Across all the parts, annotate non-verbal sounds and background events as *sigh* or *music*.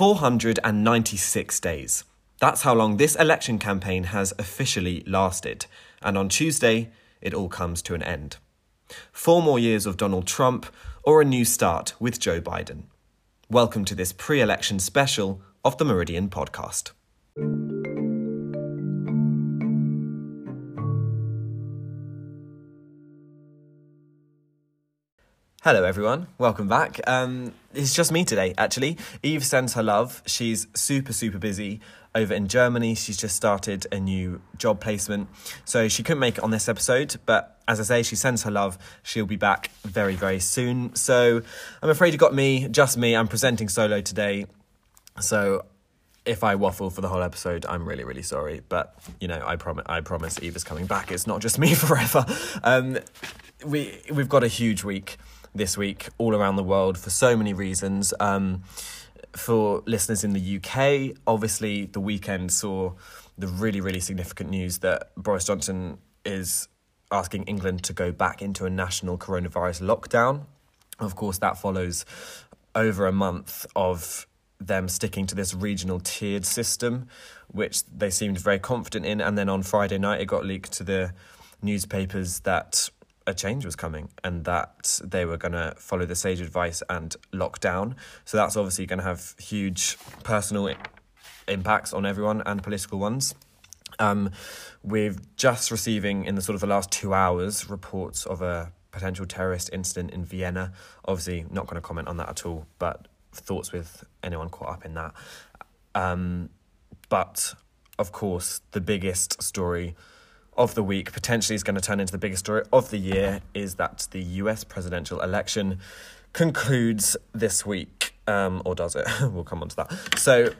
496 days. That's how long this election campaign has officially lasted. And on Tuesday, it all comes to an end. Four more years of Donald Trump or a new start with Joe Biden. Welcome to this pre election special of the Meridian podcast. Hello, everyone. Welcome back. Um, it's just me today, actually. Eve sends her love. She's super, super busy over in Germany. She's just started a new job placement. So she couldn't make it on this episode, but as I say, she sends her love. She'll be back very, very soon. So I'm afraid you got me, just me. I'm presenting solo today. So if I waffle for the whole episode, I'm really, really sorry. But you know, I promise, I promise, Eve is coming back. It's not just me *laughs* forever. Um, we we've got a huge week this week all around the world for so many reasons. Um, for listeners in the UK, obviously the weekend saw the really, really significant news that Boris Johnson is asking England to go back into a national coronavirus lockdown. Of course, that follows over a month of them sticking to this regional tiered system, which they seemed very confident in. And then on Friday night, it got leaked to the newspapers that a change was coming and that they were going to follow the sage advice and lock down. So that's obviously going to have huge personal impacts on everyone and political ones. Um, we're just receiving in the sort of the last two hours reports of a potential terrorist incident in Vienna. Obviously, not going to comment on that at all, but thoughts with anyone caught up in that. Um, but of course, the biggest story of the week, potentially is going to turn into the biggest story of the year, is that the US presidential election concludes this week, um, or does it? *laughs* we'll come on to that. So,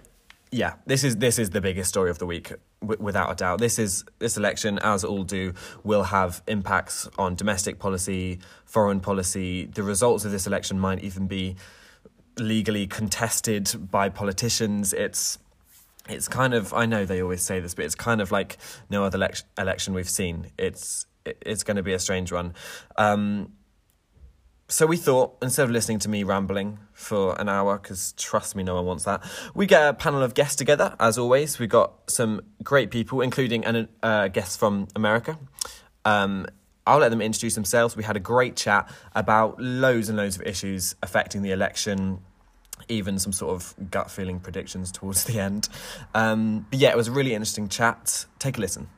yeah, this is this is the biggest story of the week, w- without a doubt. This is this election, as all do, will have impacts on domestic policy, foreign policy. The results of this election might even be legally contested by politicians. It's it's kind of I know they always say this, but it's kind of like no other election election we've seen. It's it's going to be a strange one. Um, so we thought instead of listening to me rambling for an hour, because trust me, no one wants that, we get a panel of guests together. As always, we got some great people, including a uh, guest from America. Um, I'll let them introduce themselves. We had a great chat about loads and loads of issues affecting the election, even some sort of gut feeling predictions towards *laughs* the end. Um, but yeah, it was a really interesting chat. Take a listen.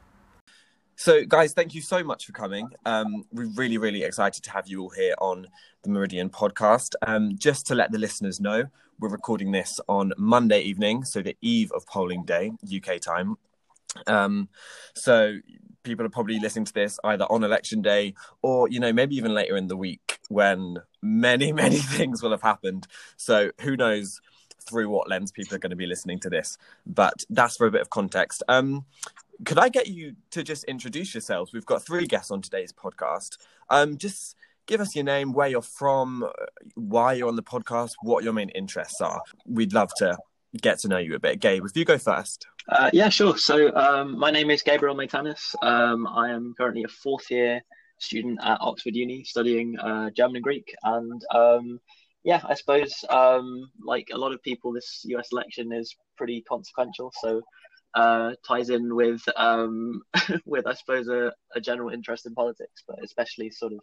So, guys, thank you so much for coming. Um, we're really, really excited to have you all here on the Meridian podcast. Um, just to let the listeners know, we're recording this on Monday evening, so the eve of polling day, UK time. Um, so, people are probably listening to this either on election day or, you know, maybe even later in the week when many, *laughs* many things will have happened. So who knows through what lens people are going to be listening to this. But that's for a bit of context. Um, could I get you to just introduce yourselves? We've got three guests on today's podcast. Um, just give us your name, where you're from, why you're on the podcast, what your main interests are. We'd love to get to know you a bit. Gabe, if you go first. Uh, yeah, sure. So um, my name is Gabriel Maitanis. Um, I am currently a fourth year student at Oxford Uni studying uh, German and Greek. And um, yeah, I suppose um, like a lot of people, this US election is pretty consequential. So uh, ties in with um, *laughs* with I suppose a, a, general interest in politics, but especially sort of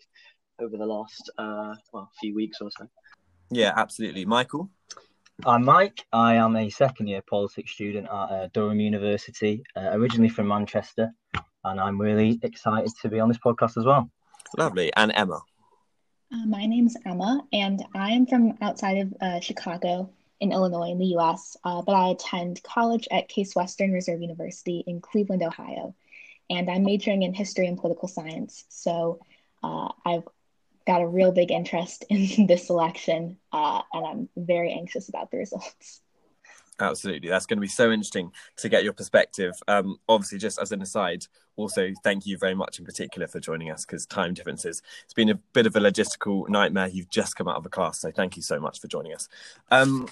over the last uh, well few weeks or so. Yeah, absolutely, Michael. I'm Mike. I am a second year politics student at uh, Durham University, uh, originally from Manchester, and I'm really excited to be on this podcast as well. Lovely. And Emma. Uh, my name's Emma, and I am from outside of uh, Chicago in Illinois, in the US, uh, but I attend college at Case Western Reserve University in Cleveland, Ohio. And I'm majoring in history and political science. So uh, I've got a real big interest in *laughs* this election, uh, and I'm very anxious about the results. Absolutely, that's going to be so interesting to get your perspective. Um, obviously, just as an aside, also thank you very much in particular for joining us because time differences. It's been a bit of a logistical nightmare. You've just come out of a class, so thank you so much for joining us. Um,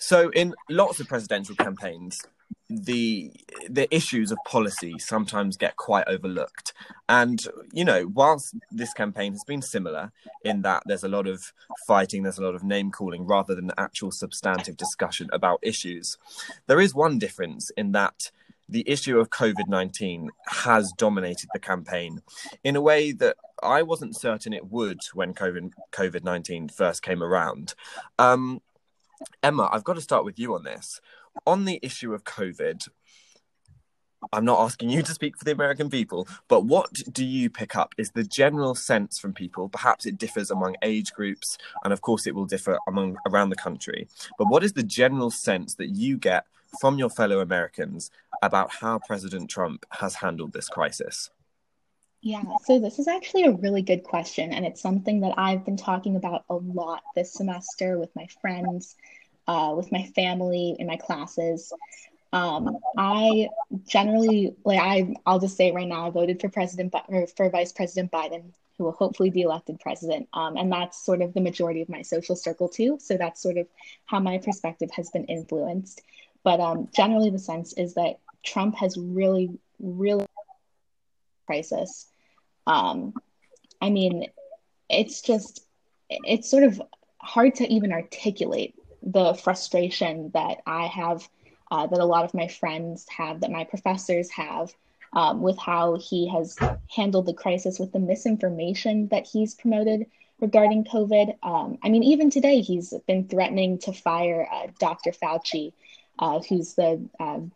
so, in lots of presidential campaigns, the the issues of policy sometimes get quite overlooked. And, you know, whilst this campaign has been similar in that there's a lot of fighting, there's a lot of name calling rather than actual substantive discussion about issues, there is one difference in that the issue of COVID 19 has dominated the campaign in a way that I wasn't certain it would when COVID 19 first came around. Um, Emma, I've got to start with you on this. On the issue of COVID, I'm not asking you to speak for the American people, but what do you pick up is the general sense from people? Perhaps it differs among age groups, and of course it will differ among around the country. But what is the general sense that you get from your fellow Americans about how President Trump has handled this crisis? Yeah, so this is actually a really good question, and it's something that I've been talking about a lot this semester with my friends, uh, with my family, in my classes. Um, I generally like I I'll just say right now I voted for President or for Vice President Biden, who will hopefully be elected president. Um, and that's sort of the majority of my social circle too. So that's sort of how my perspective has been influenced. But um, generally, the sense is that Trump has really, really crisis. Um, I mean, it's just it's sort of hard to even articulate the frustration that I have uh, that a lot of my friends have, that my professors have, um, with how he has handled the crisis with the misinformation that he's promoted regarding COVID. Um, I mean, even today, he's been threatening to fire uh, Dr. Fauci, uh, who's the um,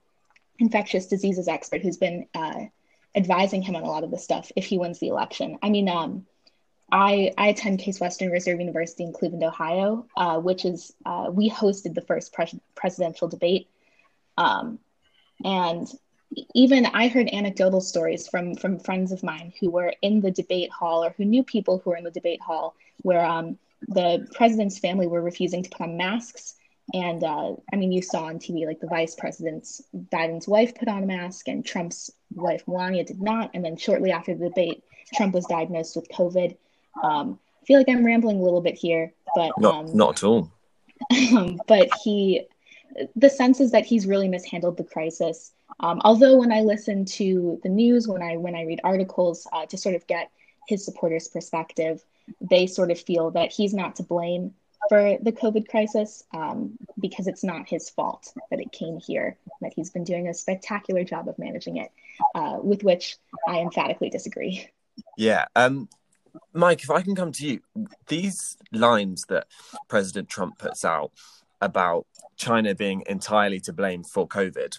infectious diseases expert, who's been uh, advising him on a lot of this stuff if he wins the election. I mean, um, I, I attend Case Western Reserve University in Cleveland, Ohio, uh, which is, uh, we hosted the first pres- presidential debate um, and even I heard anecdotal stories from from friends of mine who were in the debate hall or who knew people who were in the debate hall where um, the president's family were refusing to put on masks. And uh, I mean, you saw on TV like the vice president's Biden's wife put on a mask, and Trump's wife Melania did not. And then shortly after the debate, Trump was diagnosed with COVID. Um, I feel like I'm rambling a little bit here, but not um, not at all. *laughs* but he the sense is that he's really mishandled the crisis. Um, although when I listen to the news, when I when I read articles uh, to sort of get his supporters' perspective, they sort of feel that he's not to blame for the COVID crisis um, because it's not his fault that it came here. That he's been doing a spectacular job of managing it, uh, with which I emphatically disagree. Yeah. Um, Mike, if I can come to you, these lines that President Trump puts out about China being entirely to blame for COVID.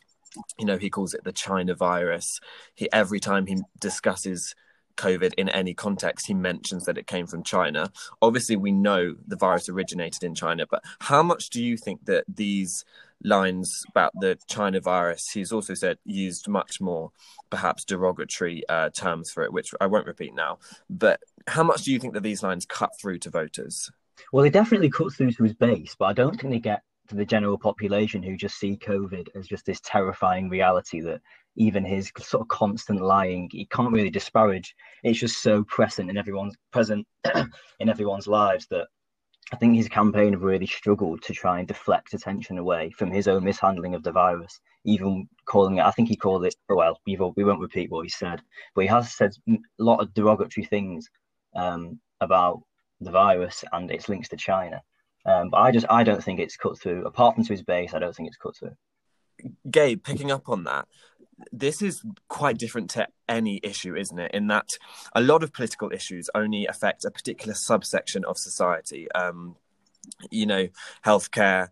You know, he calls it the China virus. He every time he discusses COVID in any context, he mentions that it came from China. Obviously, we know the virus originated in China, but how much do you think that these lines about the China virus, he's also said used much more perhaps derogatory uh, terms for it, which I won't repeat now. But how much do you think that these lines cut through to voters? Well, they definitely cut through to his base, but I don't think they get to the general population who just see COVID as just this terrifying reality that even his sort of constant lying, he can't really disparage. It's just so present in everyone's present *clears throat* in everyone's lives that I think his campaign really struggled to try and deflect attention away from his own mishandling of the virus, even calling it, I think he called it, oh, well, we won't repeat what he said, but he has said a lot of derogatory things um, about the virus and its links to China. Um, but I just I don't think it's cut through. Apart from to his base, I don't think it's cut through. Gabe, picking up on that, this is quite different to any issue, isn't it? In that a lot of political issues only affect a particular subsection of society. Um, you know, healthcare,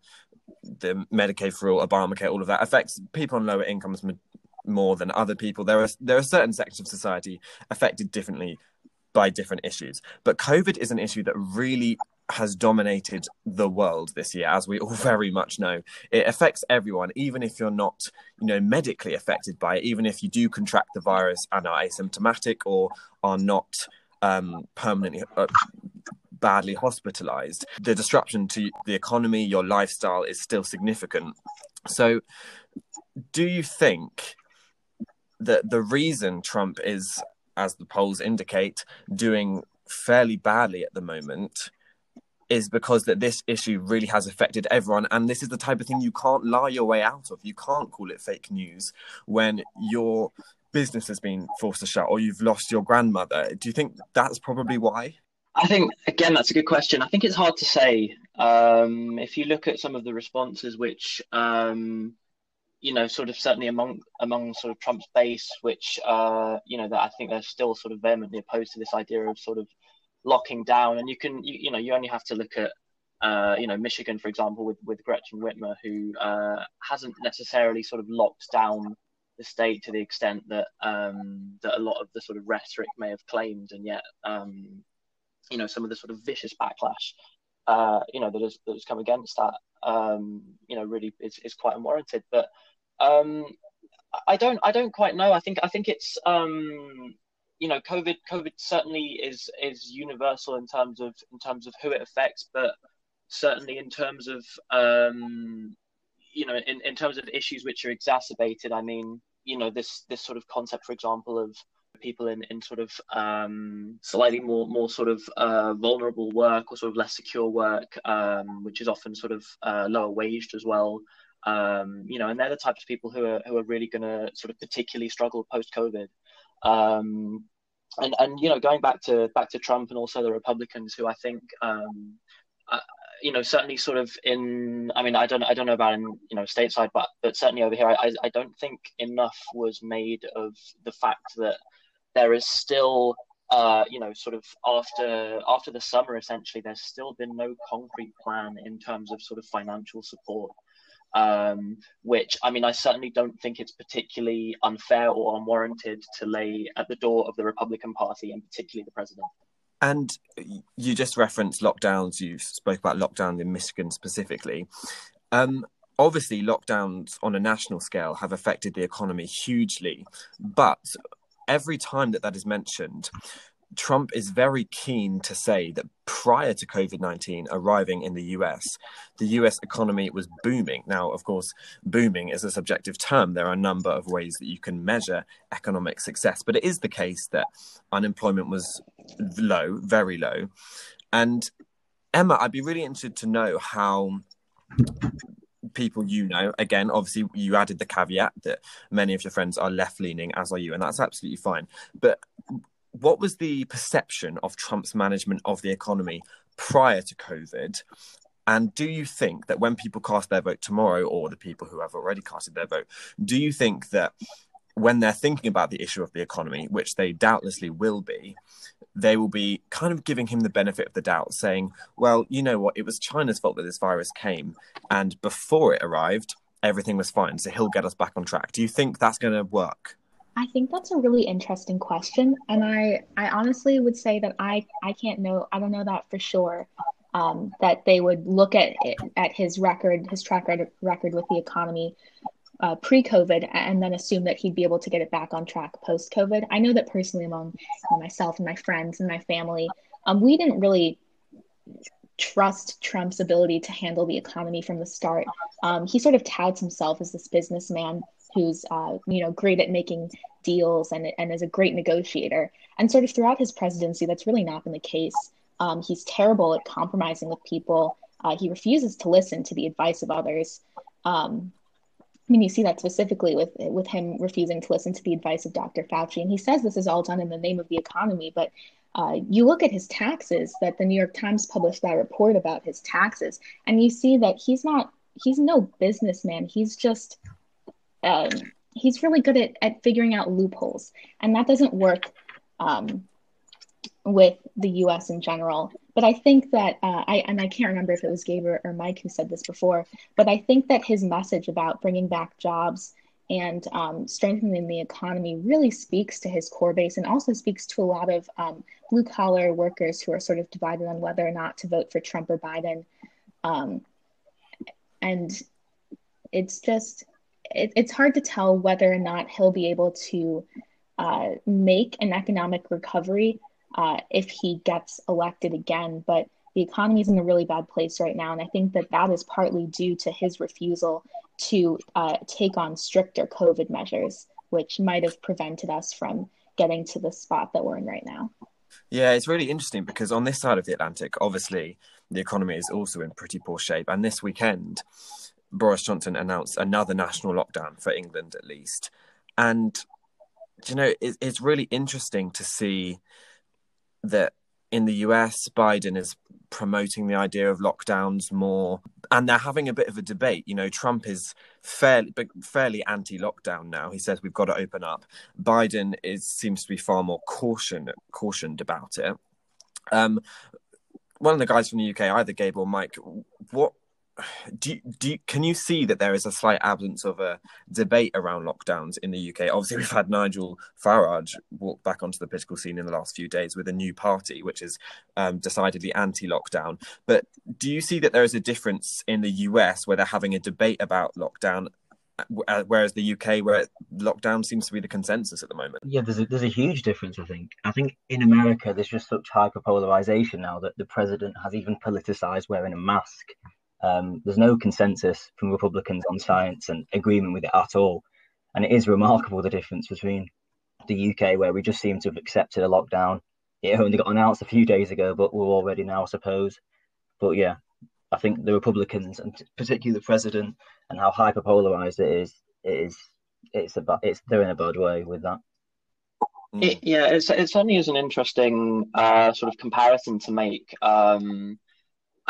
the Medicaid for all, Obamacare, all of that affects people on lower incomes more than other people. There are there are certain sections of society affected differently by different issues. But COVID is an issue that really has dominated the world this year, as we all *laughs* very much know. It affects everyone, even if you're not, you know, medically affected by it, even if you do contract the virus and are asymptomatic or are not um, permanently. Uh, badly hospitalized the disruption to the economy your lifestyle is still significant so do you think that the reason trump is as the polls indicate, doing fairly badly at the moment is because that this issue really has affected everyone and this is the type of thing you can't lie your way out of you can't call it fake news when your business has been forced to shut or you've lost your grandmother do you think that's probably why I think again that's a good question. I think it's hard to say. Um, if you look at some of the responses, which um, you know, sort of certainly among among sort of Trump's base, which uh, you know that I think they're still sort of vehemently opposed to this idea of sort of locking down. And you can, you, you know, you only have to look at uh, you know, Michigan, for example, with, with Gretchen Whitmer, who uh, hasn't necessarily sort of locked down the state to the extent that um, that a lot of the sort of rhetoric may have claimed, and yet um, you know some of the sort of vicious backlash uh, you know that has that has come against that um, you know really is, is quite unwarranted. But um, I don't I don't quite know. I think I think it's um, you know COVID COVID certainly is is universal in terms of in terms of who it affects but certainly in terms of um, you know in, in terms of issues which are exacerbated I mean you know this this sort of concept for example of people in, in sort of um, slightly more more sort of uh, vulnerable work or sort of less secure work, um, which is often sort of uh, lower waged as well. Um, you know, and they're the types of people who are who are really going to sort of particularly struggle post COVID. Um, and and you know, going back to back to Trump and also the Republicans, who I think. Um, uh, you know, certainly sort of in. I mean, I don't, I don't know about in, you know, stateside, but but certainly over here, I, I don't think enough was made of the fact that there is still uh, you know, sort of after after the summer, essentially, there's still been no concrete plan in terms of sort of financial support. Um, which I mean, I certainly don't think it's particularly unfair or unwarranted to lay at the door of the Republican Party and particularly the president. And you just referenced lockdowns. You spoke about lockdowns in Michigan specifically. Um, obviously, lockdowns on a national scale have affected the economy hugely, but every time that that is mentioned, Trump is very keen to say that prior to COVID 19 arriving in the US, the US economy was booming. Now, of course, booming is a subjective term. There are a number of ways that you can measure economic success, but it is the case that unemployment was low, very low. And Emma, I'd be really interested to know how people you know again obviously you added the caveat that many of your friends are left leaning as are you and that's absolutely fine but what was the perception of trump's management of the economy prior to covid and do you think that when people cast their vote tomorrow or the people who have already casted their vote do you think that when they're thinking about the issue of the economy which they doubtlessly will be they will be kind of giving him the benefit of the doubt, saying, well, you know what, it was China's fault that this virus came. And before it arrived, everything was fine. So he'll get us back on track. Do you think that's going to work? I think that's a really interesting question. And I, I honestly would say that I, I can't know, I don't know that for sure. Um, that they would look at at his record, his track record with the economy uh, pre-COVID and then assume that he'd be able to get it back on track post-COVID. I know that personally among myself and my friends and my family, um, we didn't really trust Trump's ability to handle the economy from the start. Um, he sort of touts himself as this businessman who's uh, you know great at making deals and and is a great negotiator. And sort of throughout his presidency, that's really not been the case. Um, he's terrible at compromising with people. Uh, he refuses to listen to the advice of others. Um, I mean, you see that specifically with with him refusing to listen to the advice of Dr. Fauci, and he says this is all done in the name of the economy. But uh, you look at his taxes that the New York Times published that report about his taxes, and you see that he's not he's no businessman. He's just um, he's really good at at figuring out loopholes, and that doesn't work um, with the U.S. in general. But I think that uh, I and I can't remember if it was Gabe or, or, Mike who said this before, but I think that his message about bringing back jobs and um, strengthening the economy really speaks to his core base and also speaks to a lot of um, blue collar workers who are sort of divided on whether or not to vote for Trump or Biden. Um, and it's just it, it's hard to tell whether or not he'll be able to uh, make an economic recovery uh, if he gets elected again. But the economy is in a really bad place right now. And I think that that is partly due to his refusal to uh, take on stricter COVID measures, which might have prevented us from getting to the spot that we're in right now. Yeah, it's really interesting because on this side of the Atlantic, obviously, the economy is also in pretty poor shape. And this weekend, Boris Johnson announced another national lockdown for England, at least. And you know, it, it's really interesting to see that in the US, Biden is promoting the idea of lockdowns more, and they're having a bit of a debate. You know, Trump is fairly fairly anti-lockdown now. He says we've got to open up. Biden is seems to be far more caution cautioned about it. Um, one of the guys from the UK, either Gabe or Mike, what *sighs* do do can you see that there is a slight absence of a debate around lockdowns in the UK? Obviously, we've had Nigel Farage walk back onto the political scene in the last few days with a new party, which is um, decidedly anti-lockdown. But do you see that there is a difference in the US where they're having a debate about lockdown? Uh, whereas the UK, where lockdown seems to be the consensus at the moment. Yeah, there's a, there's a huge difference. I think. I think in America, there's just such hyper polarization now that the president has even politicized wearing a mask um, there's no consensus from Republicans on science and agreement with it at all. And it is remarkable the difference between the UK, where we just seem to have accepted a lockdown. It only got announced a few days ago, but we're already now, I suppose. But yeah, I think the Republicans and particularly the president and how hyper polarized it is, it is it's about it's they're in a bad way with that. It, yeah, it's it certainly is an interesting uh, sort of comparison to make. Um,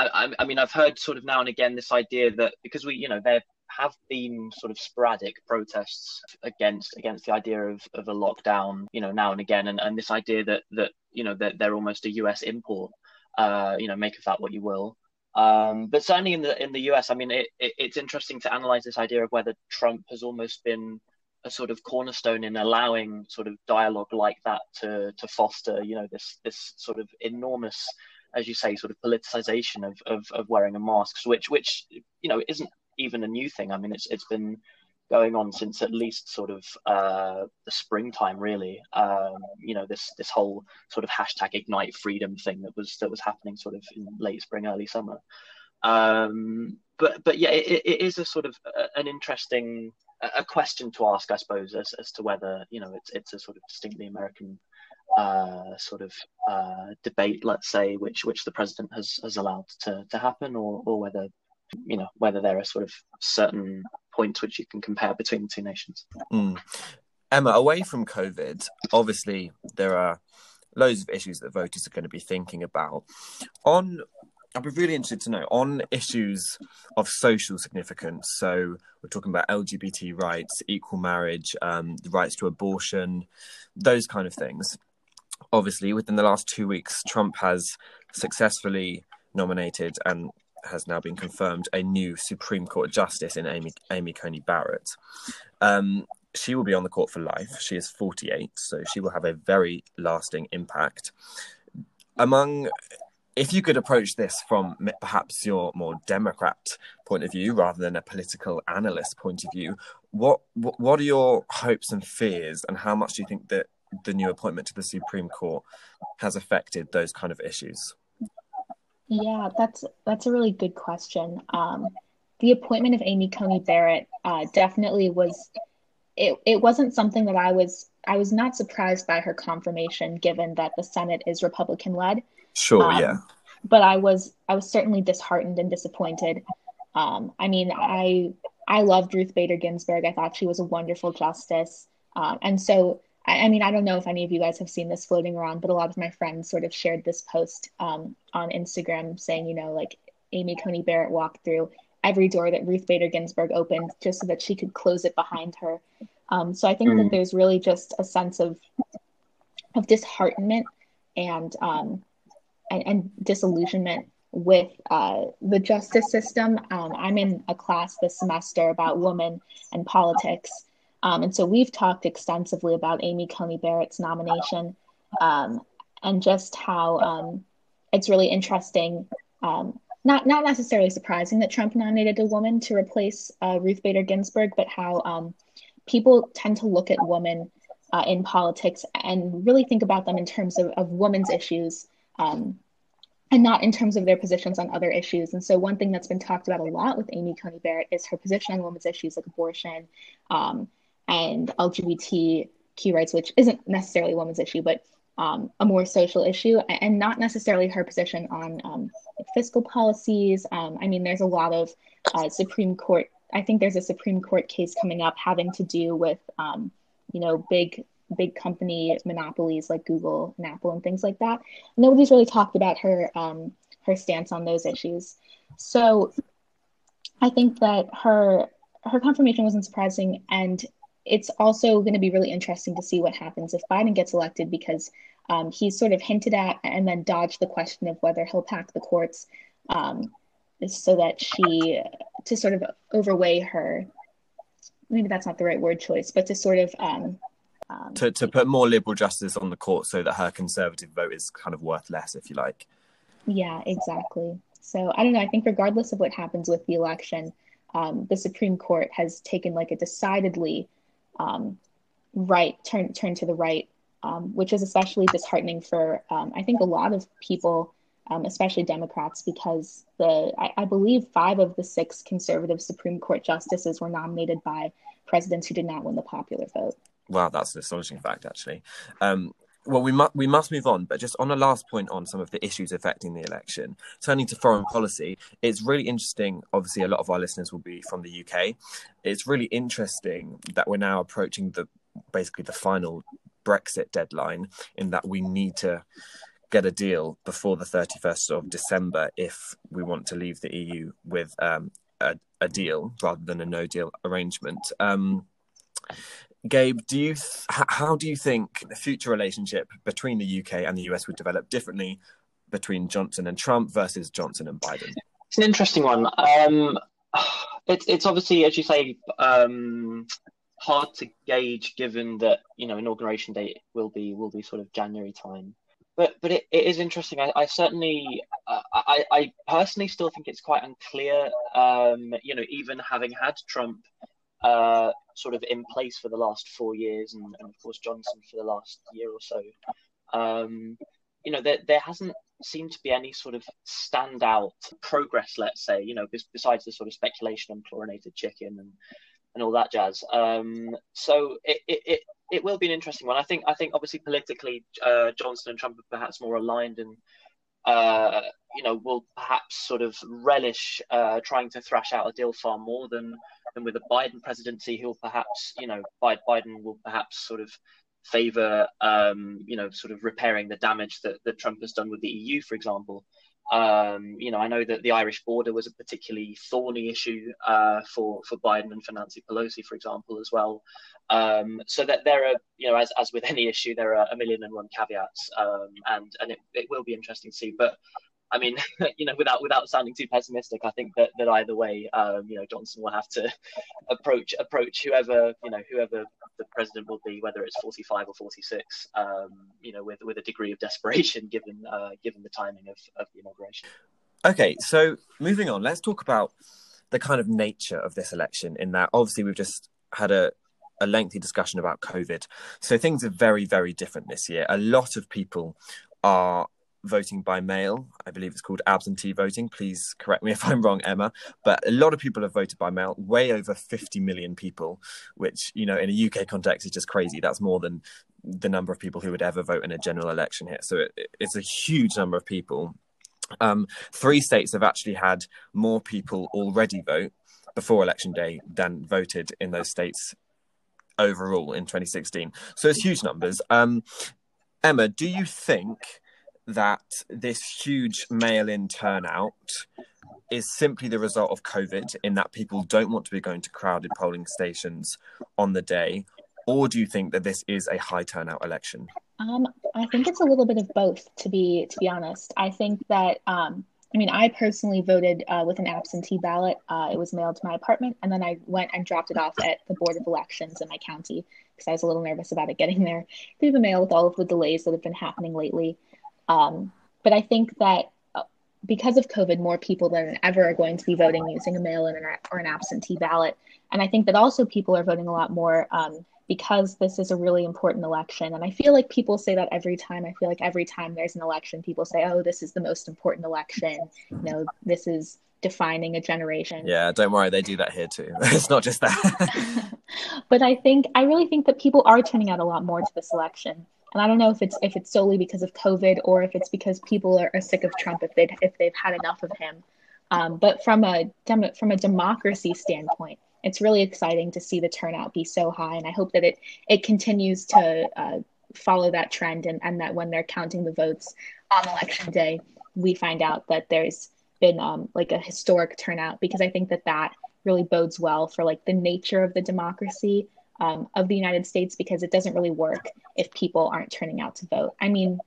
I, I, mean, I've heard sort of now and again this idea that because we, you know, there have been sort of sporadic protests against against the idea of, of a lockdown, you know, now and again, and, and this idea that that you know that they're almost a U.S. import. Uh, you know, make of that what you will. Um, but certainly in the in the US, I mean, it, it, it's interesting to analyze this idea of whether Trump has almost been a sort of cornerstone in allowing sort of dialogue like that to to foster, you know, this this sort of enormous as you say, sort of politicization of, of, of wearing a mask, which which you know isn't even a new thing. I mean, it's it's been going on since at least sort of uh, the springtime, really. Um, you know, this this whole sort of hashtag ignite freedom thing that was that was happening sort of in late spring, early summer. Um, but but yeah, it, it is a sort of uh, an interesting a question to ask, I suppose, as, as to whether you know it's it's a sort of distinctly American uh, sort of uh, debate, let's say, which which the president has has allowed to to happen, or or whether you know whether there are sort of certain points which you can compare between the two nations. Mm. Emma, away from COVID, obviously there are loads of issues that voters are going to be thinking about. On I'd be really interested to know on issues of social significance. So we're talking about LGBT rights, equal marriage, um, the rights to abortion, those kind of things obviously, within the last two weeks, Trump has successfully nominated and has now been confirmed a new Supreme Court justice in Amy Amy Coney Barrett. Um, she will be on the court for life. She is 48, so she will have a very lasting impact. Among, if you could approach this from perhaps your more Democrat point of view rather than a political analyst point of view, what what are your hopes and fears, and how much do you think that the new appointment to the Supreme Court has affected those kind of issues? Yeah, that's that's a really good question. Um, the appointment of Amy Coney Barrett uh, definitely was. It, it wasn't something that I was I was not surprised by her confirmation, given that the Senate is Republican led. Sure, um, yeah. But I was I was certainly disheartened and disappointed. Um, I mean, I I loved Ruth Bader Ginsburg. I thought she was a wonderful justice, um, and so I, I, mean, I don't know if any of you guys have seen this floating around, but a lot of my friends sort of shared this post um, on Instagram saying, you know, like Amy Coney Barrett walked through every door that Ruth Bader Ginsburg opened just so that she could close it behind her. Um, so I think mm. that there's really just a sense of of disheartenment and um, and, and disillusionment with uh, the justice system. Um, I'm in a class this semester about women and politics, um, and so we've talked extensively about Amy Coney Barrett's nomination um, and just how um, it's really interesting, um, not not necessarily surprising that Trump nominated a woman to replace uh, Ruth Bader Ginsburg, but how um, people tend to look at women uh, in politics and really think about them in terms of, of women's issues um, and not in terms of their positions on other issues. And so, one thing that's been talked about a lot with Amy Coney Barrett is her position on women's issues like abortion, um, and LGBTQ rights, which isn't necessarily a women's issue, but um, a more social issue and not necessarily her position on um, fiscal policies. Um, I mean, there's a lot of uh, Supreme Court. I think there's a Supreme Court case coming up having to do with, um, you know, big big company monopolies like Google and Apple and things like that. Nobody's really talked about her um, her stance on those issues. So I think that her her confirmation wasn't surprising, and it's also going to be really interesting to see what happens if Biden gets elected because um, he's sort of hinted at and then dodged the question of whether he'll pack the courts um, so that she to sort of overweigh her. Maybe that's not the right word choice, but to sort of um, um, to to put more liberal justice on the court so that her conservative vote is kind of worth less, if you like. Yeah, exactly. So I don't know. I think regardless of what happens with the election, um, the Supreme Court has taken like a decidedly um, right turn turn to the right, um, which is especially disheartening for um, I think a lot of people, um, especially Democrats, because the I, I believe five of the six conservative Supreme Court justices were nominated by presidents who did not win the popular vote. Wow, that's an astonishing fact, actually. Well, we must we must move on, but just on a last point on some of the issues affecting the election, turning to foreign policy, it's really interesting. Obviously, a lot of our listeners will be from the UK. It's really interesting that we're now approaching the basically the final Brexit deadline, in that we need to get a deal before the 31st of December if we want to leave the EU with um, a, a, deal rather than a no deal arrangement. Um, Gabe, do you th- how do you think the future relationship between the UK and the US would develop differently between Johnson and Trump versus Johnson and Biden? It's an interesting one. Um, it's it's obviously, as you say, um, hard to gauge given that you know inauguration date will be will be sort of January time. But but it, it is interesting. I, I certainly uh, I I personally still think it's quite unclear. Um, you know, even having had Trump uh, sort of in place for the last four years, and, and, of course Johnson for the last year or so. Um, you know, there there hasn't seemed to be any sort of standout progress. Let's say, you know, besides the sort of speculation on chlorinated chicken and and all that jazz. Um, so it, it, it it will be an interesting one. I think I think obviously politically, uh, Johnson and Trump are perhaps more aligned and. Uh, you know, will perhaps sort of relish uh, trying to thrash out a deal far more than than with a Biden presidency, will perhaps, you know, Biden will perhaps sort of favor, um, you know, sort of repairing the damage that, that Trump has done with the EU, for example. Um, you know, I know that the Irish border was a particularly thorny issue uh, for for Biden and for Nancy Pelosi, for example, as well. Um, so that there are, you know, as as with any issue, there are a million and one caveats, um, and and it, it will be interesting to see. But I mean, *laughs* you know, without without sounding too pessimistic, I think that, that either way, um, you know, Johnson will have to *laughs* approach approach whoever you know whoever the president will be, whether it's 45 or 46, um, you know, with with a degree of desperation *laughs* given uh, given the timing of, of the inauguration. Okay, so moving on, let's talk about the kind of nature of this election. In that, obviously, we've just had a a lengthy discussion about COVID. So things are very, very different this year. A lot of people are voting by mail. I believe it's called absentee voting. Please correct me *laughs* if I'm wrong, Emma. But a lot of people have voted by mail, way over 50 million people, which, you know, in a UK context is just crazy. That's more than the number of people who would ever vote in a general election here. So it, it's a huge number of people. Um, three states have actually had more people already vote before election day than voted in those states overall in 2016. So it's huge numbers. Um, Emma, do you think that this huge mail in turnout is simply the result of COVID, in that people don't want to be going to crowded polling stations on the day? Or do you think that this is a high turnout election? Um, I think it's a little bit of both, to be to be honest. I think that um, I mean, I personally voted uh, with an absentee ballot. Uh, it was mailed to my apartment, and then I went and dropped it off at the Board of Elections in my county because I was a little nervous about it getting there through the mail with all of the delays that have been happening lately. Um, but I think that uh, because of COVID, more people than ever are going to be voting using a mail in or an absentee ballot. And I think that also people are voting a lot more um, because this is a really important election. And I feel like people say that every time. I feel like every time there's an election, people say, oh, this is the most important election. You know, this is defining a generation. Yeah, don't worry, they do that here too. *laughs* it's not just that. *laughs* but I think, I really think that people are turning out a lot more to this election. And I don't know if it's if it's solely because of COVID or if it's because people are, are sick of Trump if they if they've had enough of him. Um, but from a from a democracy standpoint, it's really exciting to see the turnout be so high, and I hope that it it continues to uh, follow that trend, and, and that when they're counting the votes on election day, we find out that there's been um, like a historic turnout because I think that that really bodes well for like the nature of the democracy um, of the United States because it doesn't really work if people aren't turning out to vote. I mean,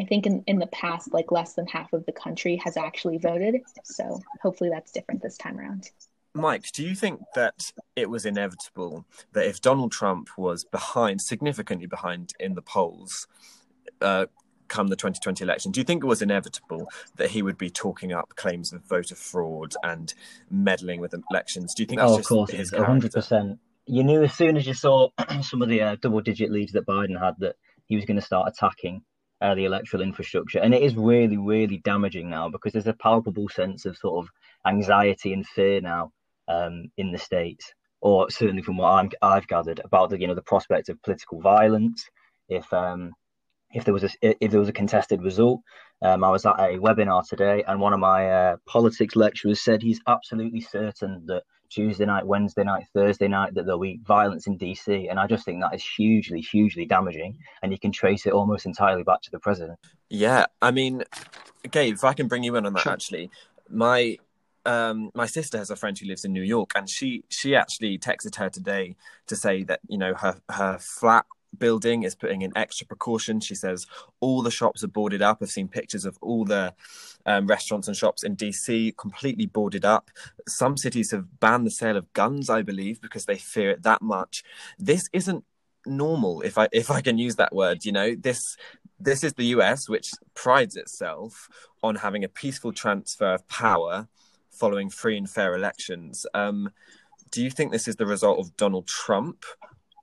I think in, in the past, like less than half of the country has actually voted. So hopefully that's different this time around. Mike, do you think that it was inevitable that if Donald Trump was behind, significantly behind in the polls, uh, come the 2020 election, do you think it was inevitable that he would be talking up claims of voter fraud and meddling with elections? Do you think? oh, of course, his 100%. You knew as soon as you saw *clears throat* some of the uh, double-digit leads that Biden had that he was going to start attacking uh, the electoral infrastructure, and it is really, really damaging now because there's a palpable sense of sort of anxiety and fear now um, in the states, or certainly from what I'm, I've gathered about the you know the prospect of political violence if um, if there was a if there was a contested result. Um, I was at a webinar today, and one of my uh, politics lecturers said he's absolutely certain that Tuesday night, Wednesday night, Thursday night that there'll be violence in DC, and I just think that is hugely, hugely damaging, and you can trace it almost entirely back to the president. Yeah, I mean, Gabe, if I can bring you in on that, sure. actually, my um, my sister has a friend who lives in New York, and she she actually texted her today to say that you know her her flat building is putting in extra precautions. She says all the shops are boarded up. I've seen pictures of all the um, restaurants and shops in DC completely boarded up. Some cities have banned the sale of guns, I believe, because they fear it that much. This isn't normal if i if i can use that word you know this this is the us which prides itself on having a peaceful transfer of power following free and fair elections. Um, do you think this is the result of Donald Trump,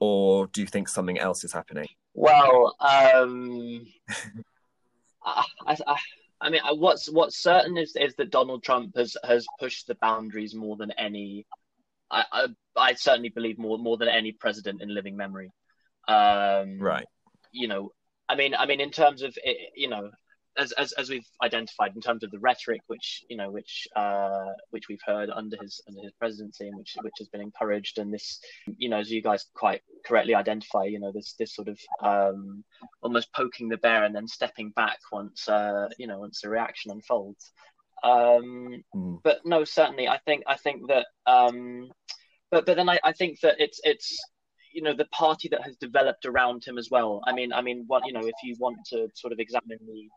or do you think something else is happening? Well, um, I, I, I, mean, what's what's certain is is that Donald Trump has has pushed the boundaries more than any. I, I, I certainly believe more more than any president in living memory. Um, right. You know, I mean, I mean, in terms of you know, as, as, as we've identified in terms of the rhetoric, which you know, which uh, which we've heard under his under his presidency, and which which has been encouraged, and this, you know, as you guys quite correctly identify, you know, this this sort of um, almost poking the bear and then stepping back once uh, you know once the reaction unfolds. Um, mm. But no, certainly, I think I think that. Um, but but then I, I think that it's it's you know the party that has developed around him as well. I mean, I mean, what you know, if you want to sort of examine the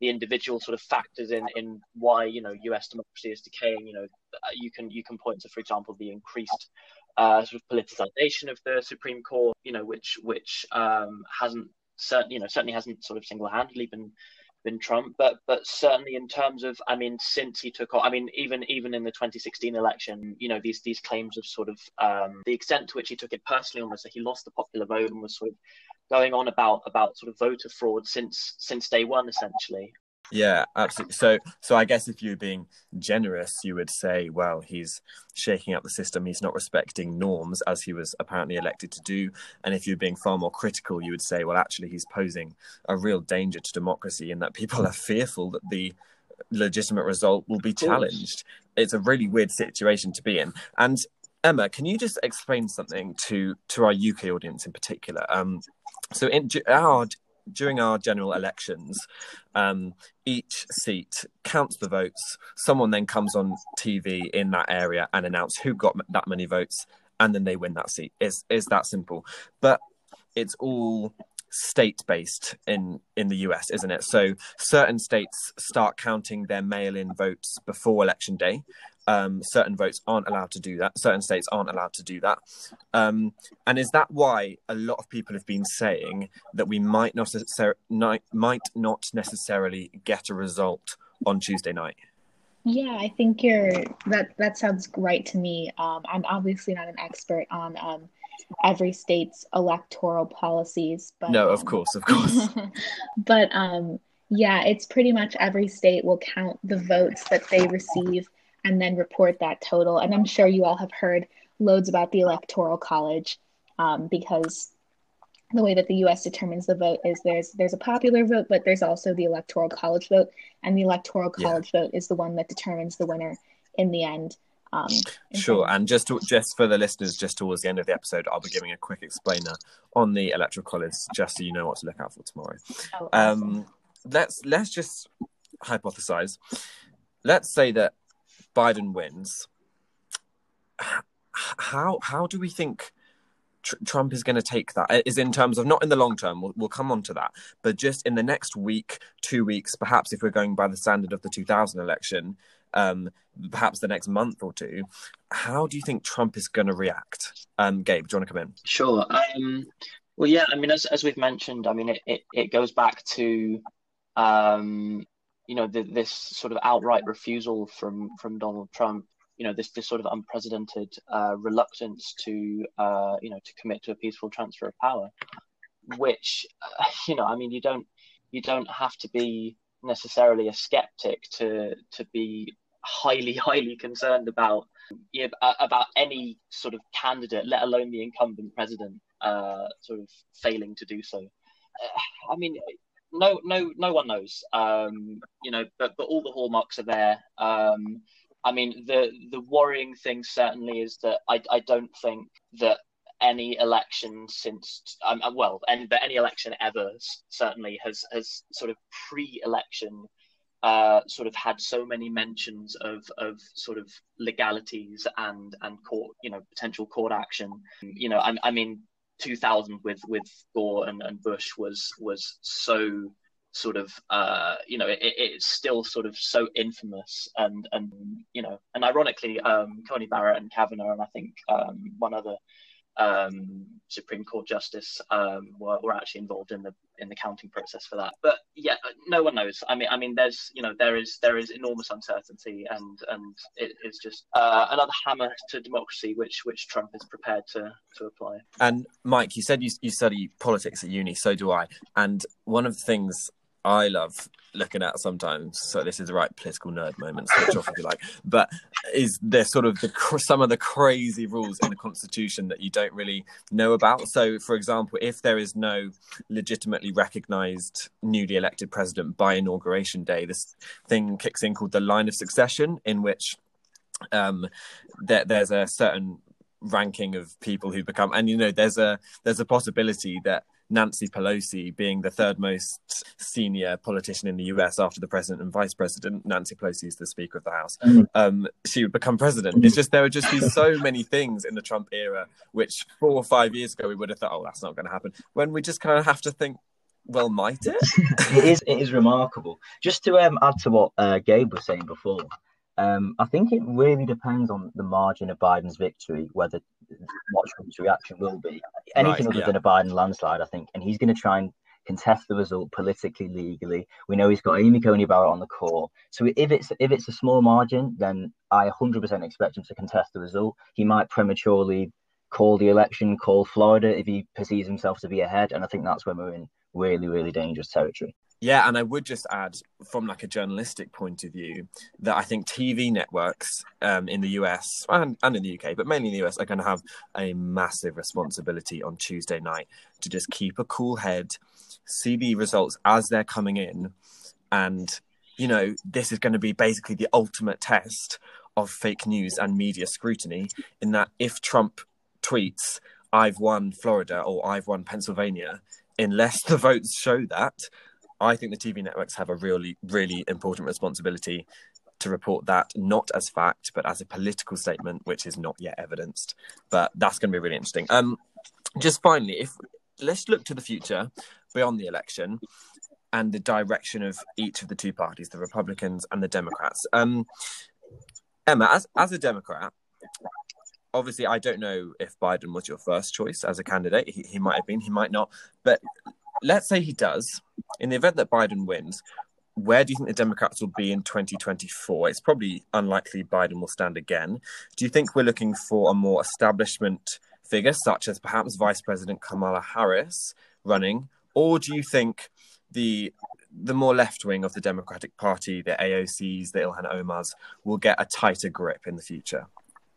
the individual sort of factors in in why you know U.S. democracy is decaying. You know, uh, you can you can point to, for example, the increased uh, sort of politicization of the Supreme Court. You know, which which um, hasn't certainly you know certainly hasn't sort of single handedly been been Trump, but but certainly in terms of, I mean, since he took, I mean, even even in the 2016 election, you know, these these claims of sort of um, the extent to which he took it personally, almost that he lost the popular vote and was sort of going on about about sort of voter fraud since since day one, essentially. Yeah, absolutely. So, so I guess if you're being generous, you would say, well, he's shaking up the system. He's not respecting norms as he was apparently elected to do. And if you're being far more critical, you would say, well, actually, he's posing a real danger to democracy in that people are fearful that the legitimate result will be challenged. It's a really weird situation to be in. And Emma, can you just explain something to to our UK audience in particular? Um, so in our during our general elections, um, each seat counts the votes. Someone then comes on TV in that area and announce who got that many votes, and then they win that seat. It's, it's that simple. But it's all state based in in the US, isn't it? So certain states start counting their mail in votes before election day, um, certain votes aren't allowed to do that. Certain states aren't allowed to do that. Um, and is that why a lot of people have been saying that we might not might not necessarily get a result on Tuesday night? Yeah, I think you're that. That sounds right to me. Um, I'm obviously not an expert on um, every state's electoral policies, but no, of um, course, of course. *laughs* but um, yeah, it's pretty much every state will count the votes that they receive and then report that total. And I'm sure you all have heard loads about the Electoral College um, because the way that the US determines the vote is there's there's a popular vote, but there's also the electoral college vote, and the electoral college yeah. vote is the one that determines the winner in the end. Um, sure, and just to, just for the listeners, just towards the end of the episode, I'll be giving a quick explainer on the electoral college, just so you know what to look out for tomorrow. Oh, awesome. um, let's let's just hypothesize. Let's say that Biden wins. How how do we think tr- Trump is going to take that? Is in terms of not in the long term. We'll, we'll come on to that, but just in the next week, two weeks, perhaps if we're going by the standard of the 2000 election, um, perhaps the next month or two. How do you think Trump is going to react? Um, Gabe, do you want to come in? Sure. Um, well, yeah. I mean, as as we've mentioned, I mean, it it, it goes back to um, you know the, this sort of outright refusal from from Donald Trump. You know this this sort of unprecedented uh, reluctance to uh, you know to commit to a peaceful transfer of power, which uh, *laughs* you know I mean you don't you don't have to be necessarily a skeptic to to be highly *laughs* highly concerned about you know, about any sort of candidate, let alone the incumbent president, uh, sort of failing to do so. Uh, I mean, no no no one knows, um, you know, but but all the hallmarks are there. Um, I mean, the the worrying thing certainly is that I I don't think that any election since um, uh, well, but any election ever certainly has has sort of pre-election uh, sort of had so many mentions of of sort of legalities and and court you know potential court action. You know, I, I mean, 2000 with with Gore and, and Bush was was so sort of uh, you know it, it's still sort of so infamous and and you know and ironically um, Coney Barrett and Kavanaugh and I think um, one other um, Supreme Court justice um, were, were actually involved in the in the counting process for that. But yeah, no one knows. I mean, I mean, there's you know there is there is enormous uncertainty, and and it is just uh, another hammer to democracy, which which Trump is prepared to to apply. And Mike, you said you you study politics at uni, so do I. And one of the things I love looking at sometimes. So this is the right political nerd moment, switch off if you like. But is there sort of the some of the crazy rules in the constitution that you don't really know about? So, for example, if there is no legitimately recognised newly elected president by inauguration day, this thing kicks in called the line of succession, in which um, there, there's a certain ranking of people who become, and you know, there's a there's a possibility that Nancy Pelosi being the third most senior politician in the US after the president and vice president. Nancy Pelosi is the Speaker of the House. Mm-hmm. Um, she would become president. It's just there would just be so many things in the Trump era which four or five years ago we would have thought, oh, that's not going to happen. When we just kind of have to think, well, might it? *laughs* it is. It is remarkable. Just to um, add to what uh, Gabe was saying before, um, I think it really depends on the margin of Biden's victory, whether what Trump's reaction will be. Anything right, other yeah. than a Biden landslide, I think, and he's going to try and contest the result politically, legally. We know he's got Amy Coney Barrett on the court, so if it's if it's a small margin, then I 100% expect him to contest the result. He might prematurely call the election, call Florida if he perceives himself to be ahead, and I think that's when we're in really, really dangerous territory. Yeah, and I would just add, from like a journalistic point of view, that I think TV networks um, in the US and, and in the UK, but mainly in the US, are going to have a massive responsibility on Tuesday night to just keep a cool head, see the results as they're coming in, and you know this is going to be basically the ultimate test of fake news and media scrutiny. In that, if Trump tweets, "I've won Florida" or "I've won Pennsylvania," unless the votes show that I think the TV networks have a really, really important responsibility to report that not as fact, but as a political statement, which is not yet evidenced. But that's going to be really interesting. Um, just finally, if let's look to the future beyond the election and the direction of each of the two parties, the Republicans and the Democrats. Um, Emma, as as a Democrat, obviously I don't know if Biden was your first choice as a candidate. He, he might have been, he might not. But let's say he does, in the event that Biden wins, where do you think the Democrats will be in 2024? It's probably unlikely Biden will stand again. Do you think we're looking for a more establishment figure, such as perhaps Vice President Kamala Harris running, or do you think the the more left wing of the Democratic Party, the AOCs, the Ilhan Omars, will get a tighter grip in the future?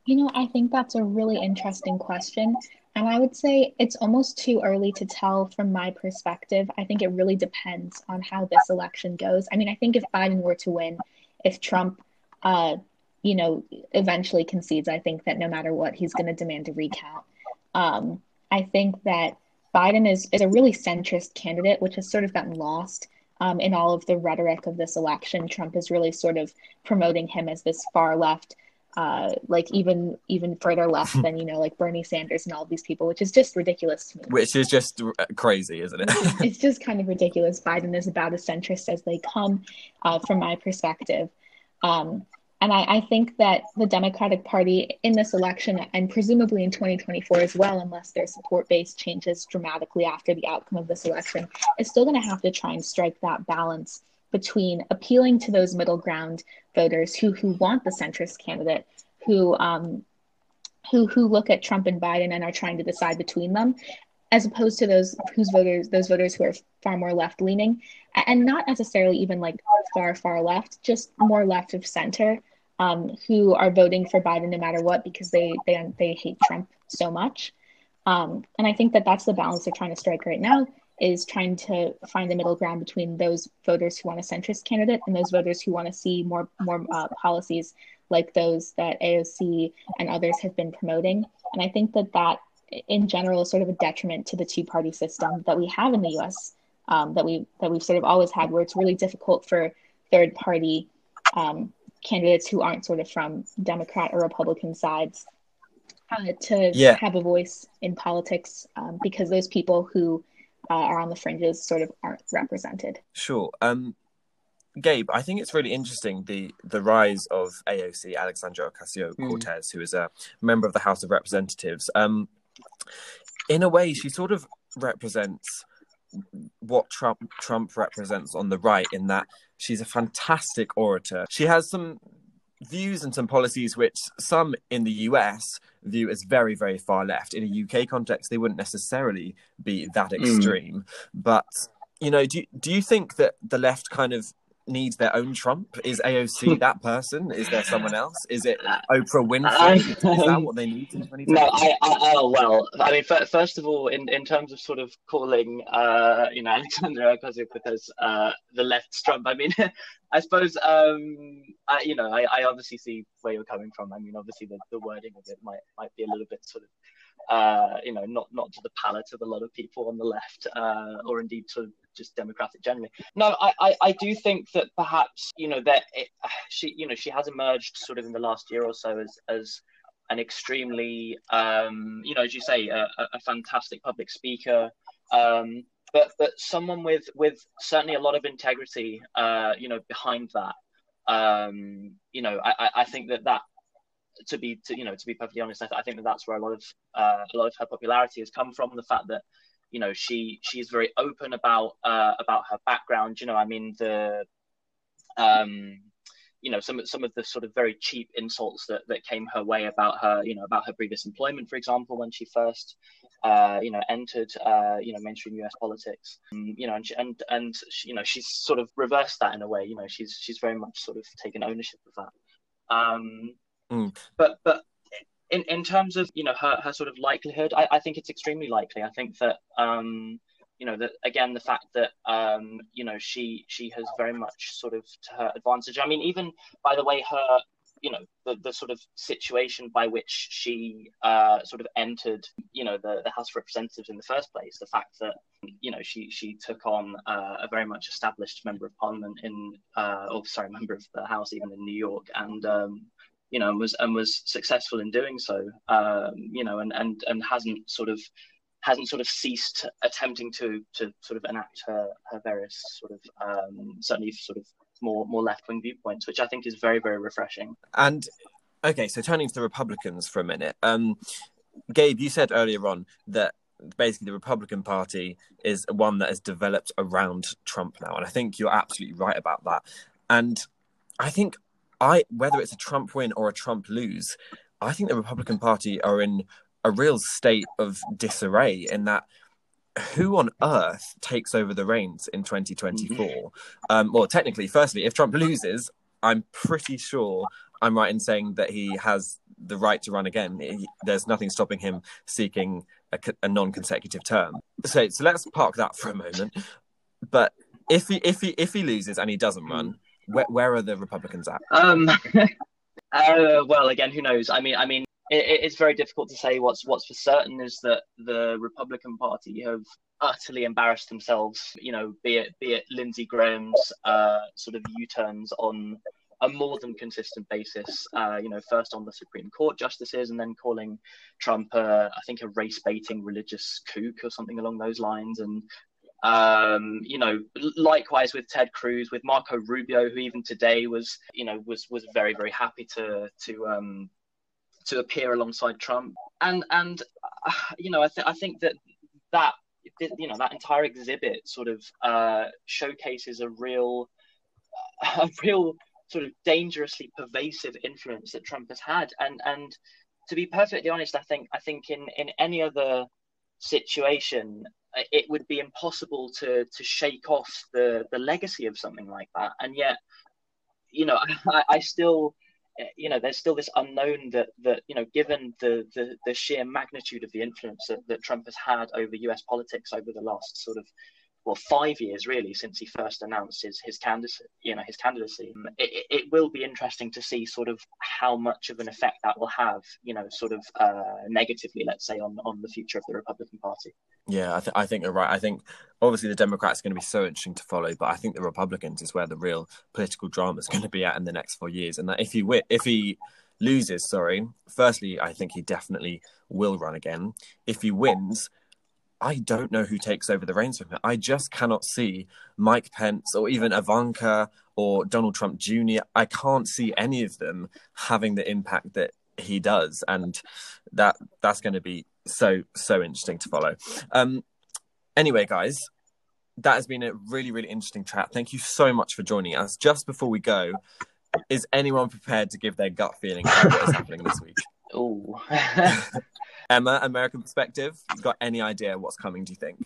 You know, I think that's a really interesting question. And I would say it's almost too early to tell from my perspective. I think it really depends on how this election goes. I mean, I think if Biden were to win, if Trump, uh, you know, eventually concedes, I think that no matter what, he's going to demand a recount. Um, I think that Biden is, is a really centrist candidate, which has sort of gotten lost um, in all of the rhetoric of this election. Trump is really sort of promoting him as this far left, uh, like even even further left *laughs* than you know, like Bernie Sanders and all these people, which is just ridiculous to me. Which is just crazy, isn't it? *laughs* it's *laughs* just kind of ridiculous. Biden is about as centrist as they come, uh, from my perspective. Um, and I, I, think that the Democratic Party in this election, and presumably in 2024 as well, unless their support base changes dramatically after the outcome of this election, is still going to have to try and strike that balance between appealing to those middle ground voters who who want the centrist candidate, who um, who who look at Trump and Biden and are trying to decide between them, as opposed to those whose voters those voters who are far more left leaning and not necessarily even like far far left just more left of center um, who are voting for Biden no matter what because they they they hate Trump so much. Um, and I think that that's the balance they're trying to strike right now is trying to find the middle ground between those voters who want a centrist candidate and those voters who want to see more more uh, policies like those that AOC and others have been promoting. And I think that that in general is sort of a detriment to the two party system that we have in the U.S. Um, that we that we've sort of always had, where it's really difficult for third party um, candidates who aren't sort of from Democrat or Republican sides uh, to yeah. have a voice in politics um, because those people who uh, are on the fringes sort of aren't represented. Sure. Um, Gabe, I think it's really interesting the the rise of AOC, Alexandra Ocasio Cortez, mm. who is a member of the House of Representatives. Um, in a way, she sort of represents what Trump Trump represents on the right in that she's a fantastic orator. She has some views and some policies which some in the US view as very very far left. In a UK context, they wouldn't necessarily be that hmm. extreme. Mm. But you know, do do you think that the left kind of needs their own Trump? Is AOC *laughs* that person? Is there someone else? Is it Oprah Winfrey? Is that what they need in 2020? No, I, I, oh, well, I mean, first of all, in, in terms of sort of calling, uh, you know, *laughs* Alexandra Ocasio-Cortez uh, the left Trump, I mean, *laughs* I suppose, um, I, you know, I, I obviously see where you're coming from. I mean, obviously the, the wording of it might might be a little bit sort of uh, you know, not not to the palate of a lot of people on the left, uh, or indeed to just democratic generally. No, I, I, I do think that perhaps you know that it, she you know she has emerged sort of in the last year or so as as an extremely um, you know as you say a, a fantastic public speaker. Um, but but someone with with certainly a lot of integrity, uh, you know, behind that. Um, you know, I, I think that that to be to you know to be perfectly honest, I, th- I think that that's where a lot of uh, a lot of her popularity has come from. The fact that you know she she's very open about uh, about her background. You know, I mean the um, you know some some of the sort of very cheap insults that, that came her way about her you know about her previous employment for example when she first uh, you know entered uh, you know mainstream US politics um, you know and she, and and she, you know she's sort of reversed that in a way you know she's she's very much sort of taken ownership of that um, Mm. But but in, in terms of you know her, her sort of likelihood, I, I think it's extremely likely. I think that um, you know that again the fact that um, you know she she has very much sort of to her advantage. I mean, even by the way her you know the, the sort of situation by which she uh, sort of entered you know the, the House of Representatives in the first place the fact that you know she she took on uh, a very much established member of parliament in uh, or sorry member of the House even in New York and um, you know, and was and was successful in doing so. Um, you know, and and and hasn't sort of hasn't sort of ceased attempting to to sort of enact her her various sort of um, certainly sort of more more left wing viewpoints, which I think is very very refreshing. And okay, so turning to the Republicans for a minute, um, Gabe, you said earlier on that basically the Republican Party is one that has developed around Trump now, and I think you're absolutely right about that. And I think I whether it's a Trump win or a Trump lose, I think the Republican Party are in a real state of disarray in that who on earth takes over the reins in 2024? Mm-hmm. Um, well, technically, firstly, if Trump loses, I'm pretty sure I'm right in saying that he has the right to run again. He, there's nothing stopping him seeking a, a, non-consecutive term. So, so let's park that for a moment. But if he if he if he loses and he doesn't run, where, where are the Republicans at? Um, *laughs* uh, well, again, who knows? I mean, I mean, it, it's very difficult to say. What's what's for certain is that the Republican Party have utterly embarrassed themselves. You know, be it be it Lindsey Graham's uh, sort of U-turns on a more than consistent basis. Uh, you know, first on the Supreme Court justices, and then calling Trump, uh, I think, a race baiting religious kook or something along those lines, and um, you know, likewise with Ted Cruz, with Marco Rubio, who even today was, you know, was was very very happy to to um, to appear alongside Trump, and and uh, you know, I think I think that that you know that entire exhibit sort of uh, showcases a real a real sort of dangerously pervasive influence that Trump has had, and and to be perfectly honest, I think I think in in any other situation Uh, it would be impossible to to shake off the the legacy of something like that. And yet you know *laughs* I, I still uh, you know there's still this unknown that that you know given the the, the sheer magnitude of the influence that, that Trump has had over US politics over the last sort of well five years really since he first announced his his candidacy you know his candidacy. It, it will be interesting to see sort of how much of an effect that will have you know sort of uh, negatively let's say on on the future of the republican party. Yeah I, th- I think you're right. I think obviously the democrats are going to be so interesting to follow but i think the republicans is where the real political drama is going to be at in the next four years. And that if he if he loses sorry firstly i think he definitely will run again. If he wins I don't know who takes over the reins from him. I just cannot see Mike Pence or even Ivanka or Donald Trump Jr. I can't see any of them having the impact that he does, and that that's going to be so so interesting to follow. Um, anyway, guys, that has been a really really interesting chat. Thank you so much for joining us. Just before we go, is anyone prepared to give their gut feeling about what is happening this week? *laughs* Oh. *laughs* Emma, American perspective, got any idea what's coming? Do you think?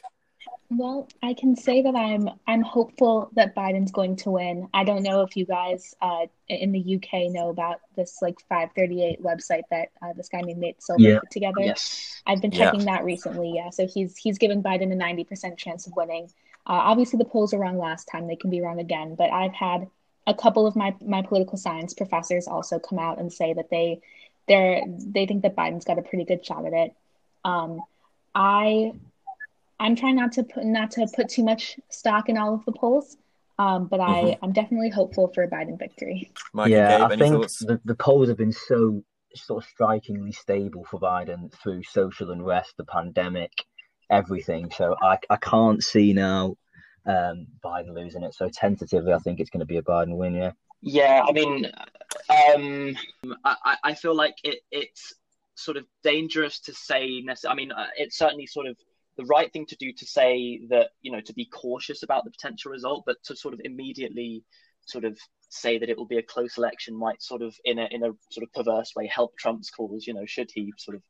Well, I can say that I'm I'm hopeful that Biden's going to win. I don't know if you guys uh, in the UK know about this like 538 website that uh, this guy named Nate Silver yeah. put together. Yes. I've been checking yeah. that recently. Yeah, so he's he's giving Biden a 90% chance of winning. Uh, obviously, the polls were wrong last time; they can be wrong again. But I've had a couple of my my political science professors also come out and say that they they're they think that Biden's got a pretty good shot at it. Um, I I'm trying not to put not to put too much stock in all of the polls, um, but mm-hmm. I I'm definitely hopeful for a Biden victory. Mike yeah, I think the, the polls have been so sort of strikingly stable for Biden through social unrest, the pandemic, everything. So I I can't see now um, Biden losing it. So tentatively, I think it's going to be a Biden win. Yeah. Yeah, I mean, um, I, I feel like it, it's sort of dangerous to say. I mean, uh, it's certainly sort of the right thing to do to say that you know to be cautious about the potential result, but to sort of immediately sort of say that it will be a close election might sort of in a in a sort of perverse way help Trump's cause. You know, should he sort of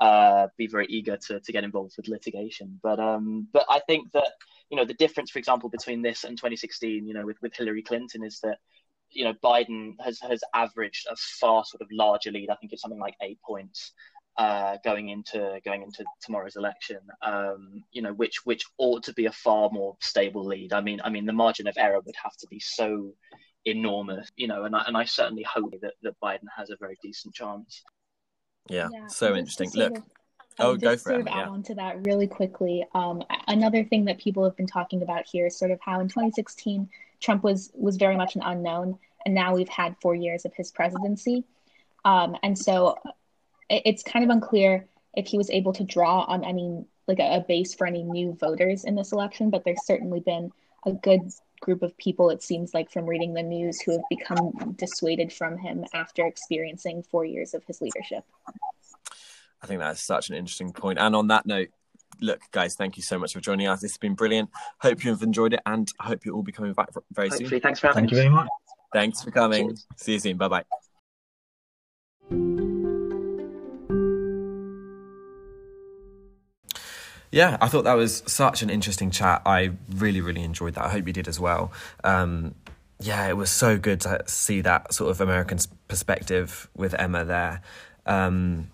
uh, be very eager to to get involved with litigation. But um, but I think that you know the difference, for example, between this and 2016, you know, with with Hillary Clinton is that you know, Biden has has averaged a far sort of larger lead. I think it's something like eight points uh, going into going into tomorrow's election. Um, you know, which which ought to be a far more stable lead. I mean, I mean, the margin of error would have to be so enormous. You know, and I, and I certainly hope that that Biden has a very decent chance. Yeah, yeah so interesting. Look. Of, oh, um, go for sort it. Of add yeah. on to that really quickly. Um, another thing that people have been talking about here is sort of how in 2016 Trump was was very much an unknown, and now we've had four years of his presidency, um, and so it, it's kind of unclear if he was able to draw on any like a, a base for any new voters in this election. But there's certainly been a good group of people, it seems like from reading the news, who have become dissuaded from him after experiencing four years of his leadership. I think that's such an interesting point. And on that note, look, guys, thank you so much for joining us. This has been brilliant. Hope you've enjoyed it, and I hope you'll all be coming back very Hopefully. soon. Thanks for having Thank us. you very much. Thanks for coming. Cheers. See you soon. Bye bye. Yeah, I thought that was such an interesting chat. I really, really enjoyed that. I hope you did as well. Um, yeah, it was so good to see that sort of American perspective with Emma there. Um,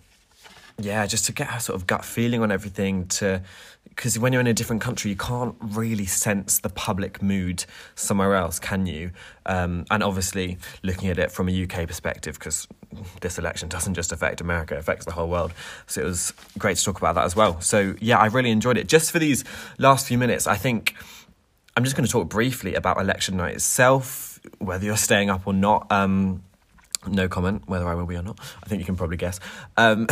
yeah, just to get a sort of gut feeling on everything. To because when you're in a different country, you can't really sense the public mood somewhere else, can you? Um, and obviously, looking at it from a UK perspective, because this election doesn't just affect America, it affects the whole world. So it was great to talk about that as well. So yeah, I really enjoyed it. Just for these last few minutes, I think I'm just going to talk briefly about election night itself, whether you're staying up or not. Um, no comment whether I will be or not. I think you can probably guess. Um,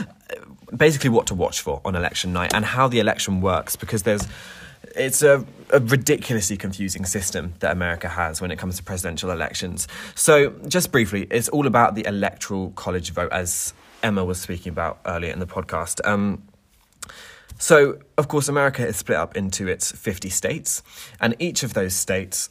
*laughs* basically, what to watch for on election night and how the election works because there's it's a, a, ridiculously confusing system that America has when it comes to presidential elections. So, just briefly, it's all about the electoral college vote, as Emma was speaking about earlier in the podcast. Um, so, of course, America is split up into its 50 states, and each of those states